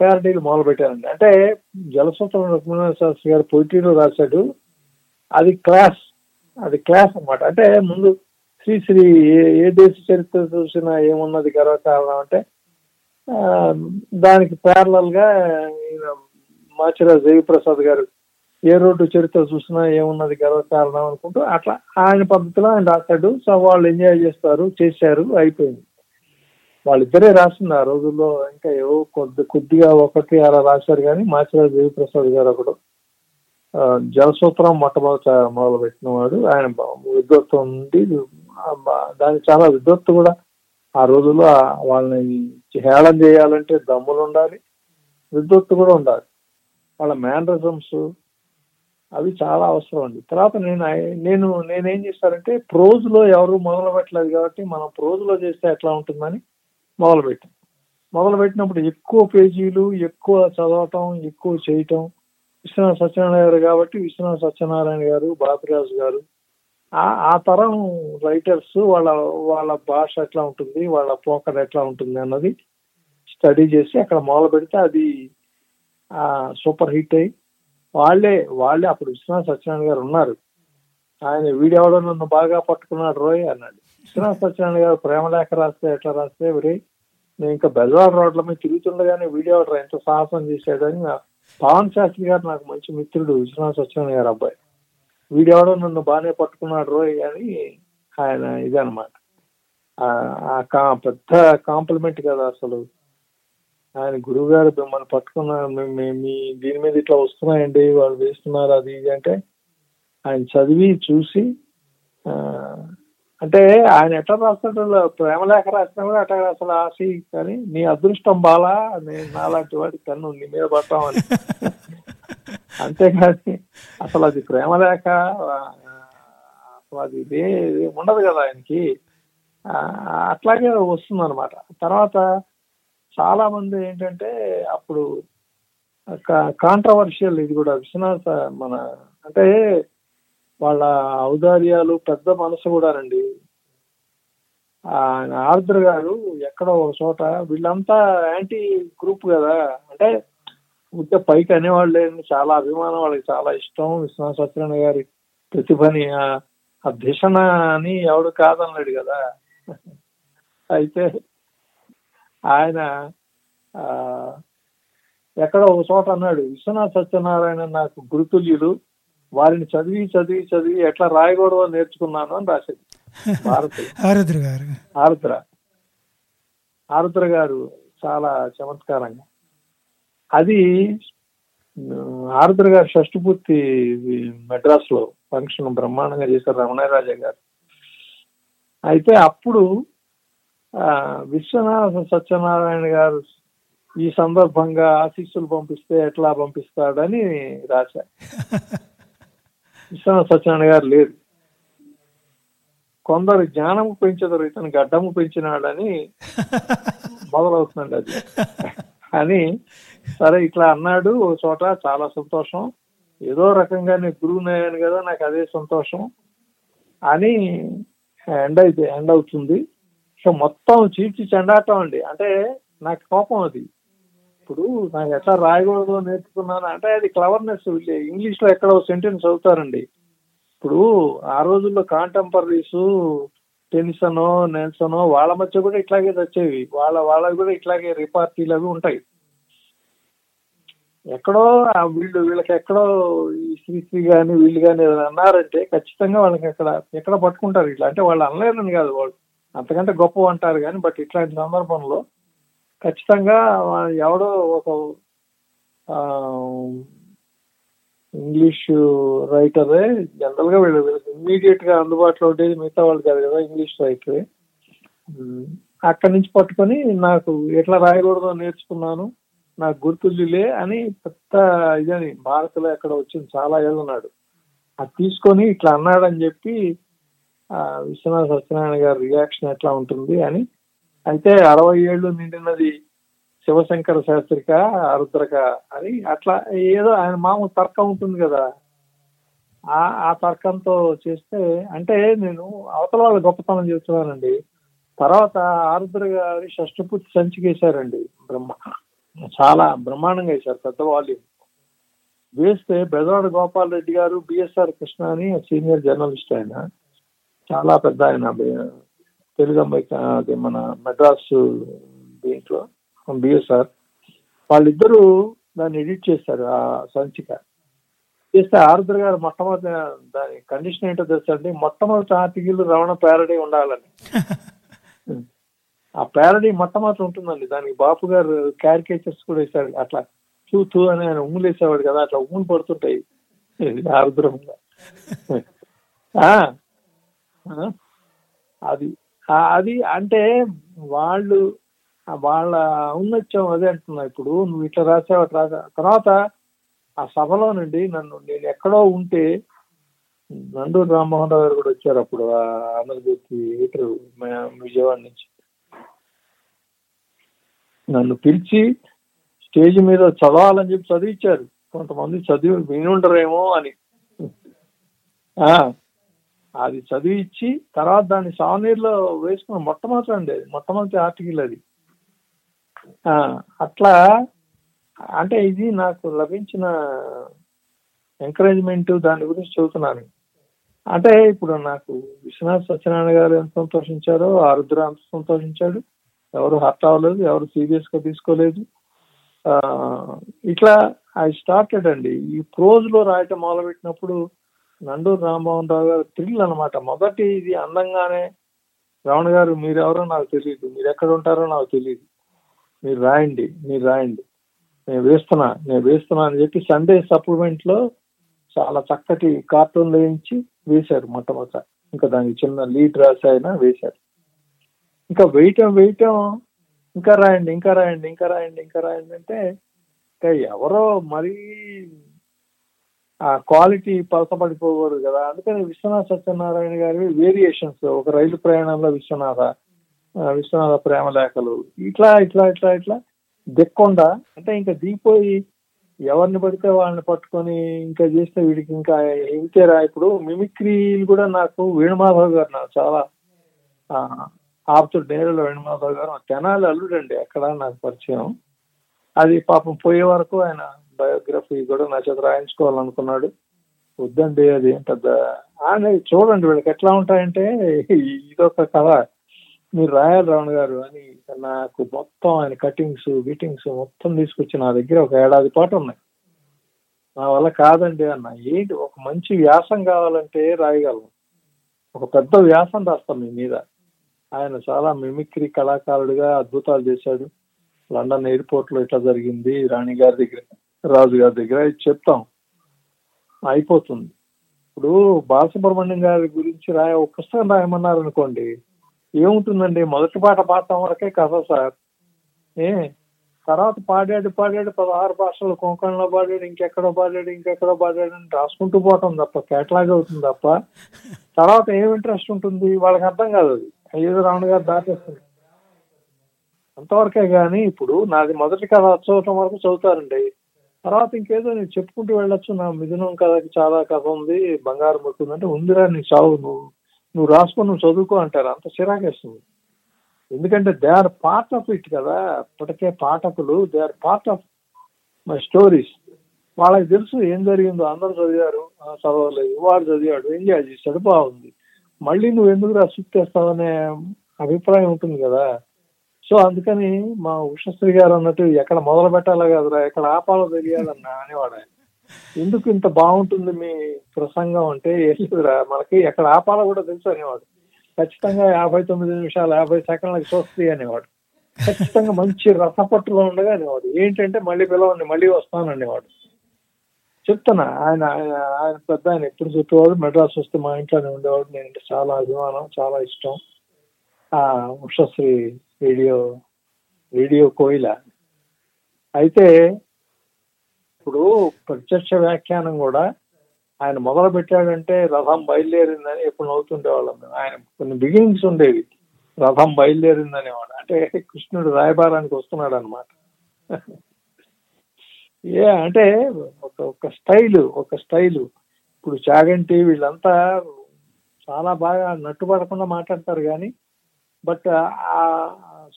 ప్యారడీలు మొదలు పెట్టారండి అంటే జలసూత్రం రుక్మిణి శాస్త్రి గారు పొయిటీలో రాశాడు. అది క్లాస్ అది క్లాస్ అన్నమాట. అంటే ముందు శ్రీశ్రీ ఏ ఏ దేశ చరిత్ర చూసినా ఏమున్నది గర్వకారణం అంటే దానికి ప్యారలల్గా ఈయన మాచిరాజు దేవిప్రసాద్ గారు ఏ రోడ్డు చరిత్ర చూసినా ఏమున్నది గర్వకారణం అనుకుంటూ అట్లా ఆయన పద్ధతిలో ఆయన రాశాడు. సో వాళ్ళు ఎంజాయ్ చేస్తారు చేశారు అయిపోయింది. వాళ్ళిద్దరే రాసింది ఆ రోజుల్లో ఇంకా ఏవో కొద్ది కొద్దిగా ఒకటి అలా రాశారు కానీ మాచిరాజు దేవిప్రసాద్ గారు ఒకడు. జలసూత్రం మొట్టమొదట మొదలు పెట్టిన వాడు. ఆయన విద్వత్తు ఉండి దానికి చాలా విద్వత్తు కూడా. ఆ రోజుల్లో వాళ్ళని హేళన చేయాలంటే దమ్ములు ఉండాలి. విద్వత్తు కూడా ఉండాలి. వాళ్ళ మేనరిజమ్స్ అవి చాలా అవసరం అండి. తర్వాత నేను నేను నేనేం చేశానంటే ప్రోజ్లో ఎవరు మొదలు పెట్టలేదు కాబట్టి మనం ప్రోజ్లో చేస్తే ఎట్లా ఉంటుందని మొదలు పెట్టాం మొదలు పెట్టినప్పుడు ఎక్కువ పేజీలు ఎక్కువ చదవటం ఎక్కువ చేయటం విశ్వనాథ సత్యనారాయణ గారు కాబట్టి విశ్వనాథ సత్యనారాయణ గారు బాపిరాజు గారు ఆ ఆ తరం రైటర్స్ వాళ్ళ వాళ్ళ భాష ఎట్లా ఉంటుంది వాళ్ళ పోకడ ఎట్లా ఉంటుంది అన్నది స్టడీ చేసి అక్కడ మొదలు పెడితే అది సూపర్ హిట్ అయ్యి వాళ్ళే వాళ్ళే అప్పుడు విశ్వనాథ్ సత్యనారాయణ గారు ఉన్నారు. ఆయన వీడెవడో నన్ను బాగా పట్టుకున్నాడు రోయ్ అన్నాడు. విశ్వనాథ్ సత్యనారాయణ గారు ప్రేమలేఖ రాస్తే ఎట్లా రాస్తే ఒరే నేను ఇంకా బెజవాడ రోడ్ల మీద తిరుగుతుండగానే వీడియో ఎంత సాహసం చేశాడని పవన్ శాస్త్రి గారు నాకు మంచి మిత్రుడు విశ్వనాథ్ సత్యనారాయణ గారు అబ్బాయి. వీడెవడో నన్ను బాగానే పట్టుకున్నాడు రోయ్ అని ఆయన ఇదనమాట ఆ- ఆ కా- పెద్ద కాంప్లిమెంట్ కదా అసలు. ఆయన గురువు గారు మిమ్మల్ని పట్టుకున్న మీ- దీని మీద ఇట్లా వస్తున్నాయండి వాళ్ళు వేస్తున్నారు అది ఇది అంటే ఆయన చదివి చూసి ఆ, అంటే ఆయన ఎట్లా రాస్తాడు? ప్రేమలేఖ రాసినా కూడా అట్లా అసలు ఆశ కానీ నీ అదృష్టం బాలా నేను నాలాంటి వాడి కన్ను నీ మీద పడతామని. అంతేకాని అసలు అది ప్రేమలేఖ అసలు అది ఇదే ఉండదు కదా ఆయనకి. అట్లాగే వస్తుంది అనమాట తర్వాత చాలా మంది ఏంటంటే అప్పుడు కాంట్రవర్షియల్ ఇది కూడా విశ్వనాథ మన అంటే వాళ్ళ ఔదార్యాలు పెద్ద మనసు కూడానండి. ఆయన ఆర్ద్ర గారు ఎక్కడో ఒక చోట వీళ్ళంతా యాంటీ గ్రూప్ కదా. అంటే ఉంటే పైకి అనేవాళ్ళు లేని చాలా అభిమానం వాళ్ళకి చాలా ఇష్టం. విశ్వనాథ సత్యనారాయణ గారి ప్రతిభని ఆ- ఆ దిశన అని ఎవడు కాదన్నాడు కదా. అయితే ఆయన ఆ ఎక్కడో ఒక చోట అన్నాడు విశ్వనాథ సత్యనారాయణ నాకు గురుతుల్యులు. వారిని చదివి చదివి చదివి ఎట్లా రాయకూడదో నేర్చుకున్నాను అని రాసేది భారత ఆరుద్ర గారు. ఆరుద్ర ఆరుద్ర గారు చాలా చమత్కారంగా. అది ఆరుద్ర గారు షష్టి పూర్తి మెడ్రాస్లో ఫంక్షన్ బ్రహ్మాండంగా చేశారు రమణయ్య రాజా గారు. అయితే అప్పుడు విశ్వనాథ సత్యనారాయణ గారు ఈ సందర్భంగా ఆశీస్సులు పంపిస్తే ఎట్లా పంపిస్తాడని రాశా విశ్వనాథ సత్యనారాయణ గారు లేరు. కొందరు జ్ఞానము పెంచెదరు ఇతను గడ్డము పెంచినాడని మొదలవుతుందండి అది. అని సరే ఇట్లా అన్నాడు ఓ చోట చాలా సంతోషం. ఏదో రకంగా నేను గురువుని అయ్యాను కదా నాకు అదే సంతోషం అని ఎండ్ అయితే ఎండ్ అవుతుంది. సో మొత్తం చీల్చి చెండాటం అండి. అంటే నాకు కోపం అది. ఇప్పుడు నాకు ఎట్లా రాయకూడదు నేర్చుకున్నాను అంటే అది క్లవర్నెస్ ఇంగ్లీష్లో ఎక్కడో సెంటెన్స్ చదువుతారండి. ఇప్పుడు ఆ రోజుల్లో కాంటెంపరీస్ టెన్సనో నెల్సనో వాళ్ళ మధ్య కూడా ఇట్లాగే వచ్చేవి. వాళ్ళ వాళ్ళకి కూడా ఇట్లాగే రిపార్టీలు అవి ఉంటాయి. ఎక్కడో ఆ వీళ్ళు వీళ్ళకి ఎక్కడో ఈ శ్రీశ్రీ గాని వీళ్ళు కానీ అన్నారంటే ఖచ్చితంగా వాళ్ళకి అక్కడ ఎక్కడ పట్టుకుంటారు ఇట్లా. అంటే వాళ్ళు అనలేరని కాదు వాళ్ళు. అంతకంటే గొప్ప అంటారు కానీ బట్ ఇట్లాంటి సందర్భంలో ఖచ్చితంగా ఎవడో ఒక ఇంగ్లీష్ రైటరే జనరల్గా వీళ్ళు ఇమ్మీడియట్గా అందుబాటులో ఉండేది మిగతా వాళ్ళు కాదు కదా ఇంగ్లీష్ రైటరే. అక్కడి నుంచి పట్టుకొని నాకు ఎట్లా రాయకూడదో నేర్చుకున్నాను నాకు గుర్తులే అని పెద్ద ఇదని భారత్లో ఎక్కడ వచ్చింది చాలా ఏళ్ళు అది తీసుకొని ఇట్లా అన్నాడని చెప్పి విశ్వనాథ సత్యనారాయణ గారి రియాక్షన్ ఎట్లా ఉంటుంది అని. అయితే అరవై ఏళ్ళు నిండినది శివశంకర శాస్త్రిక ఆరుద్రక అని అట్లా ఏదో ఆయన మామూలు తర్కం ఉంటుంది కదా. ఆ ఆ తర్కంతో చేస్తే అంటే నేను అవతల వాళ్ళ గొప్పతనం చెప్తున్నానండి తర్వాత ఆరుద్ర గారి షష్ఠపూర్తి సంచికేశారండి. బ్రహ్మ చాలా బ్రహ్మాండంగా వేశారు పెద్ద వాల్యూమ్ వేస్తే బెదవాడ గోపాల్ రెడ్డి గారు బిఎస్ఆర్ కృష్ణ అని సీనియర్ జర్నలిస్ట్ ఆయన. చాలా పెద్ద ఆయన తెలుగు అమ్మాయి అది మన మెడ్రాస్ దీంట్లో బిఎస్ఆర్ వాళ్ళిద్దరూ దాన్ని ఎడిట్ చేశారు ఆ సంచిక. చేస్తే ఆరుద్ర గారు మొట్టమొదటి దాని కండిషన్ ఏంటో తెలుసా అండి? మొట్టమొదటి ఆర్టికల్ రమణ ప్యారడీ ఉండాలని. ఆ ప్యారడీ మొట్టమొదటి ఉంటుందండి. దానికి బాపు గారు క్యారికేచర్స్ కూడా వేశారు. అట్లా చూ చూ అని ఆయన ఉమ్ములేసేవాడు కదా అట్లా ఉమ్ములు పడుతుంటాయి. ఆరుద్రంగా ఆ, అది ఆ- అది అంటే వాళ్ళు వాళ్ళ ఔన్నత్యం అదే అంటున్నా ఇప్పుడు. నువ్వు ఇట్లా రాసావు అట్లా తర్వాత ఆ సభలో నుండి నన్ను నేను ఎక్కడో ఉంటే నండూరు రామ్మోహన్ రావు గారు కూడా వచ్చారు అప్పుడు ఆ ఆంధ్రజ్యోతి విజయవాడ నుంచి. నన్ను పిలిచి స్టేజ్ మీద చదవాలని చెప్పి చదివించారు కొంతమంది చదివి విని ఉండరేమో అని. ఆ, అది చదివిచ్చి తర్వాత దాన్ని సావనీర్లో వేసుకున్న మొట్టమొదటి అండి అది. మొట్టమొదటి ఆర్టికల్ అది. ఆ, అట్లా అంటే ఇది నాకు లభించిన ఎంకరేజ్మెంట్ దాని గురించి చెబుతున్నాను. అంటే ఇప్పుడు నాకు విశ్వనాథ్ సత్యనారాయణ గారు ఎంత సంతోషించారో ఆరుద్ర అంత సంతోషించాడు. ఎవరు హర్ట్ అవ్వలేదు ఎవరు సీరియస్గా తీసుకోలేదు. ఆ, ఇట్లా ఐ స్టార్టెడ్ అండి. ఈ ప్రోజ్లో రాయటం మొదలు పెట్టినప్పుడు నండూరు రామ్మోహన్ రావు గారు థ్రిల్ అనమాట మొదటి ఇది అందంగానే రావణ గారు మీరెవరో నాకు తెలియదు మీరు ఎక్కడ ఉంటారో నాకు తెలియదు మీరు రాయండి మీరు రాయండి. నేను వేస్తున్నా నేను వేస్తున్నా అని చెప్పి సండే సప్లిమెంట్లో చాలా చక్కటి కార్టూన్ వేయించి వేశారు మొట్టమొదట. ఇంకా దానికి చిన్న లీడ్ రాసి అయినా వేశారు. ఇంకా వేయటం వేయటం ఇంకా రాయండి ఇంకా రాయండి ఇంకా రాయండి ఇంకా రాయండి అంటే ఇంకా ఎవరో మరీ ఆ క్వాలిటీ పలసపడిపోకూడదు కదా. అందుకని విశ్వనాథ సత్యనారాయణ గారి వేరియేషన్స్ ఒక రైలు ప్రయాణంలో విశ్వనాథ విశ్వనాథ ప్రేమ లేఖలు ఇట్లా ఇట్లా ఇట్లా ఇట్లా దిక్కుండా. అంటే ఇంకా దిగిపోయి ఎవరిని పడితే వాళ్ళని పట్టుకొని ఇంకా చేస్తే వీడికి ఇంకా ఇంకేరా ఇప్పుడు మిమిక్రీలు కూడా నాకు వేణుమాధవ్ గారు నాకు చాలా ఆపుతుడు. నేరులో వేణుమాధవ్ గారు తెనాలి అల్లుడండి అక్కడ నాకు పరిచయం. అది పాపం పోయే వరకు ఆయన బయోగ్రఫీ కూడా నా చేత రాయించుకోవాలనుకున్నాడు. వద్దండి అది ఏం పెద్ద ఆయన చూడండి వీళ్ళకి ఎట్లా ఉంటాయంటే ఇదొక కథ. మీరు రాయాలి రావణ్ గారు అని నాకు మొత్తం ఆయన కటింగ్స్ గిటింగ్స్ మొత్తం తీసుకొచ్చి నా దగ్గర ఒక ఏడాది పాటు ఉన్నాయి. నా వల్ల కాదండి అన్న. ఏంటి ఒక మంచి వ్యాసం కావాలంటే రాయగలను. ఒక పెద్ద వ్యాసం రాస్తాం మీ మీద. ఆయన చాలా మిమిక్రీ కళాకారుడిగా అద్భుతాలు చేశాడు. లండన్ ఎయిర్పోర్ట్లో ఇట్లా జరిగింది రాణి గారి దగ్గర. రాజు గారి దగ్గర ఇది చెప్తాం. అయిపోతుంది. ఇప్పుడు బాలసుబ్రహ్మణ్యం గారి గురించి రాయ ఒక పుస్తకం రాయమన్నారు అనుకోండి ఏముంటుందండి? మొదటి పాట పాడటం వరకే కథ సార్. ఏ? తర్వాత పాడాడు పాడాడు పదహారు భాషలు కొంకణలో పాడాడు ఇంకెక్కడో పాడాడు ఇంకెక్కడో పాడాడు అని రాసుకుంటూ పోవటం తప్ప కేటలాగ్ అవుతుంది తప్ప తర్వాత ఏం ఇంట్రెస్ట్ ఉంటుంది? వాళ్ళకి అర్థం కాదు అది. ఏదో రావణ గారు దాటేస్తుంది అంతవరకే కానీ ఇప్పుడు నాది మొదటి కథ చదవటం వరకు చదువుతారండి. తర్వాత ఇంకేదో నేను చెప్పుకుంటూ వెళ్ళొచ్చు. నా మిథునం కథకి చాలా కథ ఉంది. బంగారం ముట్టుంది అంటే ఉందిరా నీ చావు నువ్వు నువ్వు రాసుకొని నువ్వు చదువుకో అంటారు. అంత చిరాకేస్తుంది ఎందుకంటే they are part of it కదా. ఇప్పటికే పాఠకులు they are part of my stories వాళ్ళకి తెలుసు ఏం జరిగిందో. అందరూ చదివారు. చదవలేదు. వాడు చదివాడు. ఎంజాయ్ చేశాడు. బాగుంది. మళ్ళీ నువ్వు ఎందుకు రా సుత్తేస్తావనే అభిప్రాయం ఉంటుంది కదా. సో అందుకని మా ఉషశ్రీ గారు అన్నట్టు ఎక్కడ మొదలు పెట్టాలో కదరా ఎక్కడ ఆపాలో తెలియాలన్నా అనేవాడు ఆయన. ఎందుకు ఇంత బాగుంటుంది మీ ప్రసంగం అంటే ఏం మనకి ఎక్కడ ఆపాలో కూడా తెలుసు అనేవాడు. ఖచ్చితంగా యాభై తొమ్మిది నిమిషాలు యాభై సెకండ్లకు చూస్తుంది అనేవాడు. ఖచ్చితంగా మంచి రసపట్టులో ఉండగా అనేవాడు. ఏంటంటే మళ్ళీ పిలవండి మళ్ళీ వస్తాను అనేవాడు. చెప్తున్నా ఆయన ఆయన ఆయన పెద్ద ఆయన ఎప్పుడు చెప్పేవాడు మెడ్రాస్ వస్తే మా ఇంట్లోనే ఉండేవాడు. నేను చాలా అభిమానం చాలా ఇష్టం. ఆ ఉషశ్రీ రేడియో రేడియో కోయిల. అయితే ఇప్పుడు ప్రత్యక్ష వ్యాఖ్యానం కూడా ఆయన మొదలు పెట్టాడంటే రథం బయలుదేరిందని ఎప్పుడు నవ్వుతుండేవాళ్ళం వాళ్ళం ఆయన కొన్ని బిగినింగ్స్ ఉండేవి. రథం బయలుదేరిందనే అంటే కృష్ణుడు రాయబారానికి వస్తున్నాడు అనమాట ఏ అంటే ఒక ఒక స్టైల్ ఒక స్టైల్. ఇప్పుడు చాగంటి వీళ్ళంతా చాలా బాగా నట్టుపడకుండా మాట్లాడతారు కానీ బట్ ఆ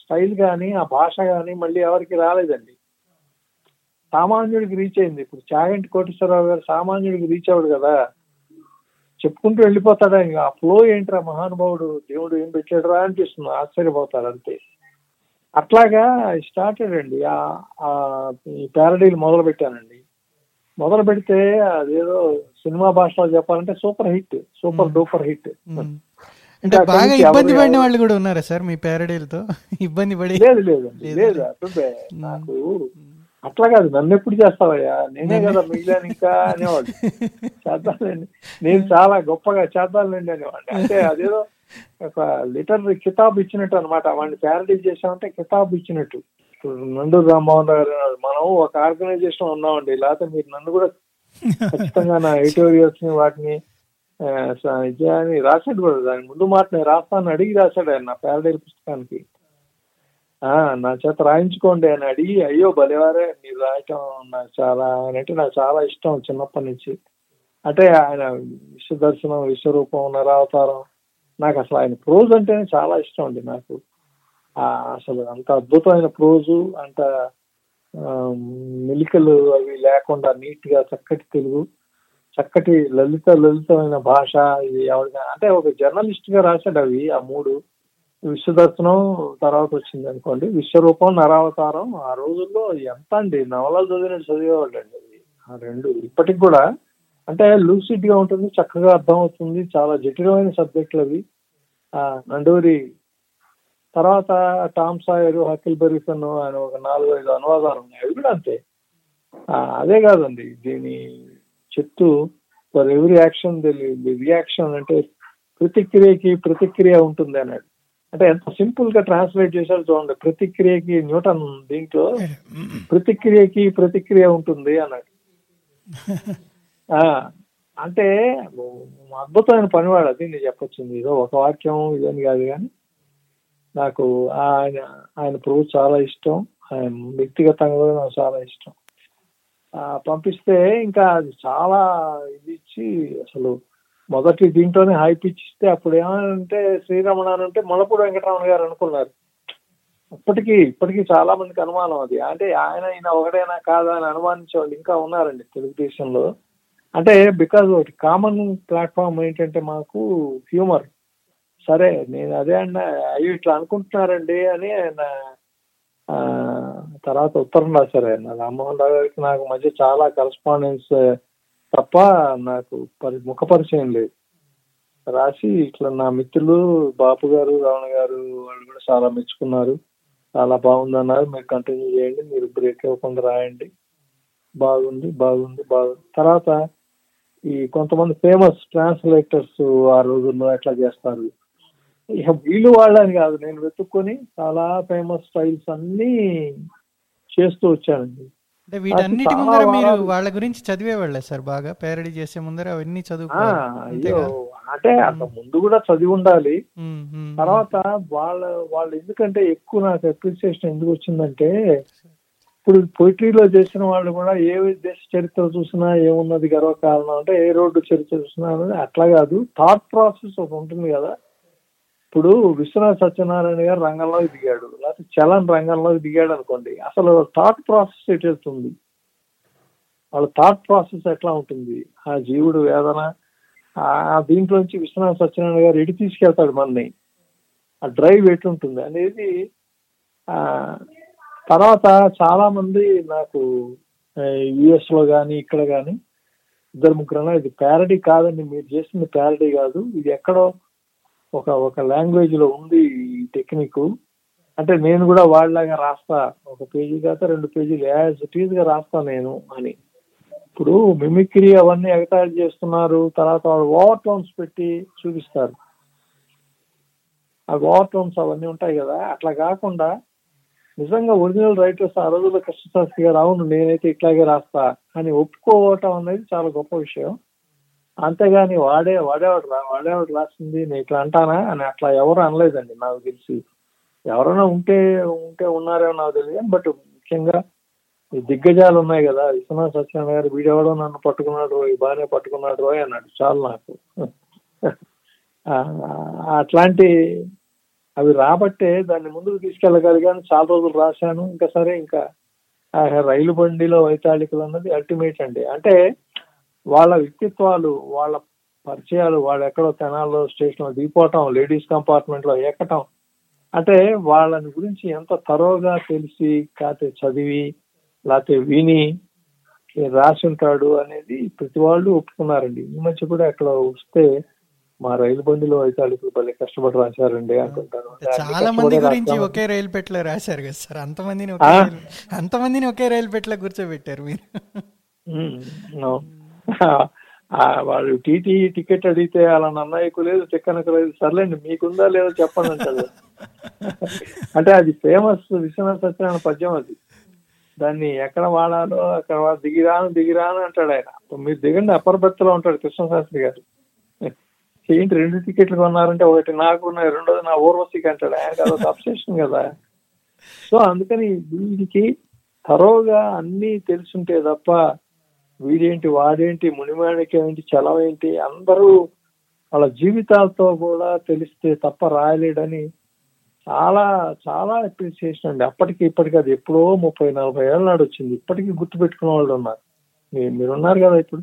స్టైల్ కానీ ఆ భాష కానీ మళ్ళీ ఎవరికి రాలేదండి. సామాన్యుడికి రీచ్ అయింది. ఇప్పుడు చాగంటి కోటేశ్వరరావు గారు సామాన్యుడికి రీచ్ అవ్వడు కదా. చెప్పుకుంటూ వెళ్ళిపోతాడు ఆయన ఆ ఫ్లో ఏంట్రా మహానుభావుడు? దేవుడు ఏం పెట్టాడురా అనిపిస్తుంది. ఆశ్చర్యపోతాడు అంతే. అట్లాగా స్టార్టెడ్ అండి. ఆ- ప్యారడీలు మొదలు పెట్టానండి. మొదలు పెడితే అదేదో సినిమా భాషలో చెప్పాలంటే super hit super duper hit. అంటే బాగా ఇబ్బంది పడిన వాళ్ళు కూడా ఉన్నారా సార్ మీ ప్యారడీలతో? ఇబ్బంది పడి లేదు లేదా? లేదు నాకు అట్లా కాదు నన్ను ఎప్పుడు చేస్తావయ్యా? నేనే కదా మిగిలాను ఇంకా అనేవాడు. చేద్దానండి నేను చాలా గొప్పగా చేద్దానండి అనేవాడిని. అంటే అదేదో ఒక లిటరరీ కితాబ్ ఇచ్చినట్టు అనమాట వాడిని ప్యారడీ చేసామంటే కితాబ్ ఇచ్చినట్టు. ఇప్పుడు నండూరు రామ్మోహన్ రావు మనం ఒక ఆర్గనైజేషన్ ఉన్నామండి. లేకపోతే మీరు నన్ను కూడా ఖచ్చితంగా నా ఎడిటోరియల్స్ని వాటిని అని రాశాడు కూడా. దాని ముందు మాట నేను రాస్తాను అడిగి రాశాడు ఆయన నా ప్యారడైల్ పుస్తకానికి. ఆ నా చేత రాయించుకోండి అని అడిగి అయ్యో భలేవారే మీరు రాయటం నాకు చాలా ఆయన అంటే నాకు చాలా ఇష్టం చిన్నప్పటి నుంచి. అంటే ఆయన విశ్వదర్శనం విశ్వరూపం నరావతారం నాకు అసలు ఆయన ప్రోజ్ అంటేనే చాలా ఇష్టం అండి నాకు. అసలు అంత అద్భుతమైన ప్రోజు అంత మిలికలు మెలికలు అవి లేకుండా నీట్గా చక్కటి తెలుగు. చక్కటి లలిత లలితమైన భాష ఇది ఎవరికైనా. అంటే ఒక జర్నలిస్ట్గా రాశాడు అవి ఆ మూడు. విశ్వదర్శనం తర్వాత వచ్చింది అనుకోండి. విశ్వరూపం నరావతారం ఆ రోజుల్లో ఎంత అండి? నవలలు చదివిన చదివేవాళ్ళు అండి అది ఆ రెండు. ఇప్పటికి కూడా అంటే లూసిడ్గా ఉంటుంది చక్కగా అర్థం అవుతుంది చాలా జటిలమైన సబ్జెక్టులు అవి. ఆ నండూరి తర్వాత టామ్ సాయరు హకిల్ బెరిసన్ అని ఒక నాలుగు ఐదు అనువాదాలు ఉన్నాయి. అవి కూడా అంతే. ఆ, అదే కాదండి. దీని చెప్తూ ఫర్ ఎవరి యాక్షన్ రియాక్షన్ అంటే ప్రతిక్రియకి ప్రతిక్రియ ఉంటుంది అన్నాడు. అంటే ఎంత సింపుల్గా ట్రాన్స్లేట్ చేశారు చూడండి. ప్రతిక్రియకి న్యూటన్ దీంట్లో ప్రతిక్రియకి ప్రతిక్రియ ఉంటుంది అన్నాడు. ఆ, అంటే అద్భుతమైన పనివాడు అది నేను చెప్పొచ్చింది. ఇదో ఒక వాక్యం ఇదని కాదు కానీ నాకు ఆయన ఆయన ప్రభు చాలా ఇష్టం. ఆయన వ్యక్తిగతంగా కూడా నాకు చాలా ఇష్టం. పంపిస్తే ఇంకా అది చాలా ఇది ఇచ్చి అసలు మొదటి దీంట్లోనే హై ఇచ్చిస్తే అప్పుడు ఏమంటే శ్రీరమణ అని అంటే మొలపూడి వెంకటరమణ గారు అనుకున్నారు. అప్పటికి ఇప్పటికీ చాలా మందికి అనుమానం అది. అంటే ఆయన ఈయన ఒకటేనా కాదా అని అనుమానించే వాళ్ళు ఇంకా ఉన్నారండి తెలుగుదేశంలో. అంటే బికాజ్ ఒకటి కామన్ ప్లాట్ఫామ్ ఏంటంటే మాకు హ్యూమర్ సరే నేను అదే అన్న అయ్యో ఇట్లా అనుకుంటున్నారండి అని ఆయన తర్వాత ఉత్తరం రాశారు ఆయన. రామ్మోహన్ రావు గారికి నాకు మధ్య చాలా కరస్పాండెన్స్ తప్ప నాకు పరి ముఖ పరిచయం లేదు. రాసి ఇట్లా నా మిత్రులు బాపు గారు రావణ గారు వాళ్ళు కూడా చాలా మెచ్చుకున్నారు. చాలా బాగుంది అన్నారు మీరు కంటిన్యూ చేయండి. మీరు బ్రేక్ ఇవ్వకుండా రాయండి. బాగుంది బాగుంది బాగుంది. తర్వాత ఈ కొంతమంది ఫేమస్ ట్రాన్స్లేటర్స్ ఆ రోజుల్లో ఎట్లా చేస్తారు? ఇక వీళ్ళు వాళ్ళని కాదు. నేను వెతుక్కొని చాలా ఫేమస్ స్టైల్స్ అన్ని చేస్తూ వచ్చానండి. అంటే వీటన్నిటి ముందర మీరు వాళ్ళ గురించి చదివేవాళ్ళే సార్ బాగా? పేరడీ చేసే ముందర అవన్నీ అంతేగా అంటే అంత ముందు కూడా చదివి ఉండాలి. తర్వాత వాళ్ళ వాళ్ళు ఎందుకంటే ఎక్కువ నాకు అప్రిసియేషన్ ఎందుకు వచ్చిందంటే ఇప్పుడు పొయిటరీలో చేసిన వాళ్ళు కూడా ఏ దేశ చరిత్ర చూసినా ఏమున్నది గర్వకారణం అంటే ఏ రోడ్డు చరిత్ర చూసినా అట్లా కాదు. థాట్ ప్రాసెస్ ఒకటి ఉంటుంది కదా. ఇప్పుడు విశ్వనాథ్ సత్యనారాయణ గారు రంగంలోకి దిగాడు. లేకపోతే చలన్ రంగంలోకి దిగాడు అనుకోండి. అసలు థాట్ ప్రాసెస్ ఎటు వెళ్తుంది వాళ్ళ థాట్ ప్రాసెస్ ఎట్లా ఉంటుంది? ఆ జీవుడు వేదన ఆ దీంట్లోంచి విశ్వనాథ సత్యనారాయణ గారు ఎటు తీసుకెళ్తాడు మనని ఆ డ్రైవ్ ఎటుంటుంది అనేది ఆ తర్వాత చాలా మంది నాకు యుఎస్లో కానీ ఇక్కడ కానీ ఇద్దరు ముగ్గురు ఇది ప్యారడీ కాదండి. మీరు చేసింది ప్యారడీ కాదు. ఇది ఎక్కడో ఒక ఒక లాంగ్వేజ్లో ఉంది ఈ టెక్నిక్ అంటే నేను కూడా వాళ్ళలాగా రాస్తా. ఒక పేజీ కాక రెండు పేజీలు యాజ్ ఇట్ ఈజ్గా రాస్తా నేను అని. ఇప్పుడు మిమిక్రీ అవన్నీ ఎగతాళి చేస్తున్నారు. తర్వాత వాళ్ళు ఓవర్ టోన్స్ పెట్టి చూపిస్తారు. ఆ ఓవర్ టోన్స్ అవన్నీ ఉంటాయి కదా. అట్లా కాకుండా నిజంగా ఒరిజినల్ రైటర్స్ ఆ రోజుల్లో కృష్ణశాస్త్రి గారు అవును నేనైతే ఇట్లాగే రాస్తా అని ఒప్పుకోవటం అనేది చాలా గొప్ప విషయం. అంతేగాని వాడే వాడేవాడు రా వాడేవాడు రాసింది నేను ఇట్లా అంటానా అని అట్లా ఎవరు అనలేదండి నాకు తెలిసి. ఎవరైనా ఉంటే ఉంటే ఉన్నారేమో నాకు తెలియదు బట్ ముఖ్యంగా ఈ దిగ్గజాలు ఉన్నాయి కదా విశ్వనాథ్ సత్యనారాయణ గారు వీడెవడో నన్ను పట్టుకున్నాడు రోయ్ బాగానే పట్టుకున్నాడు రోయ్ అన్నాడు చాలు నాకు. ఆ, అట్లాంటి అవి రాబట్టే దాన్ని ముందుకు తీసుకెళ్ళగలిగాను చాలా రోజులు రాశాను ఇంకా సరే ఇంకా ఆ రైలు బండిలో వైతాళికలు అన్నది అల్టిమేట్ అండి. అంటే వాళ్ళ వ్యక్తిత్వాలు వాళ్ళ పరిచయాలు వాళ్ళు ఎక్కడో తెనాల్లో స్టేషన్లో దిగిపోవటం లేడీస్ కంపార్ట్మెంట్లో ఎక్కటం అంటే వాళ్ళని గురించి ఎంత తరోగా తెలిసి కాతే చదివి లేకపోతే విని రాసి ఉంటాడు అనేది ప్రతి వాళ్ళు ఒప్పుకున్నారండి. ఈ మధ్య కూడా అక్కడ వస్తే మా రైలు బండిలో అయితే అడుగులు భలే కష్టపడి రాశారండి అంటుంటారు. చాలా మంది గురించి ఒకే రైలు పెట్టెలో రాశారు కదా సార్. అంతమందిని అంతమందిని ఒకే రైలు పెట్టెలో కూర్చోబెట్టారు మీరు. వాళ్ళు టీటీ టికెట్ అడిగితే వాళ్ళ నన్నయ్యకు లేదు తిక్కనకు లేదు సర్లేండి మీకుందా లేదో చెప్పండి అంటాడు. అంటే అది ఫేమస్ విశ్వనాథ సత్యనారాయణ పద్యం అది. దాన్ని ఎక్కడ వాడాలో అక్కడ వాడు దిగిరాను దిగిరాను అంటాడు ఆయన. మీరు దిగండి అప్పర్ బెర్త్ ఉంటాడు కృష్ణశాస్త్రి గారు. ఏంటి రెండు టికెట్లు కొన్నారంటే ఒకటి నాకు ఉన్నాయి రెండోది నా ఊర్వశికి అంటాడు. ఆయన కదా అబ్సెషన్ కదా. సో అందుకని వీడికి తరోగా అన్ని తెలుసుంటే తప్ప వీడేంటి వాడేంటి మునిమాణికేంటి చలవేంటి అందరూ వాళ్ళ జీవితాలతో కూడా తెలిస్తే తప్ప రాయలేడని చాలా చాలా అప్రిసియేషన్ అండి అప్పటికి ఇప్పటికి అది ఎప్పుడో ముప్పై నలభై ఏళ్ళ నాడు వచ్చింది. ఇప్పటికీ గుర్తు పెట్టుకున్న వాళ్ళు ఉన్నారు. మీ- మీరున్నారు కదా ఇప్పుడు.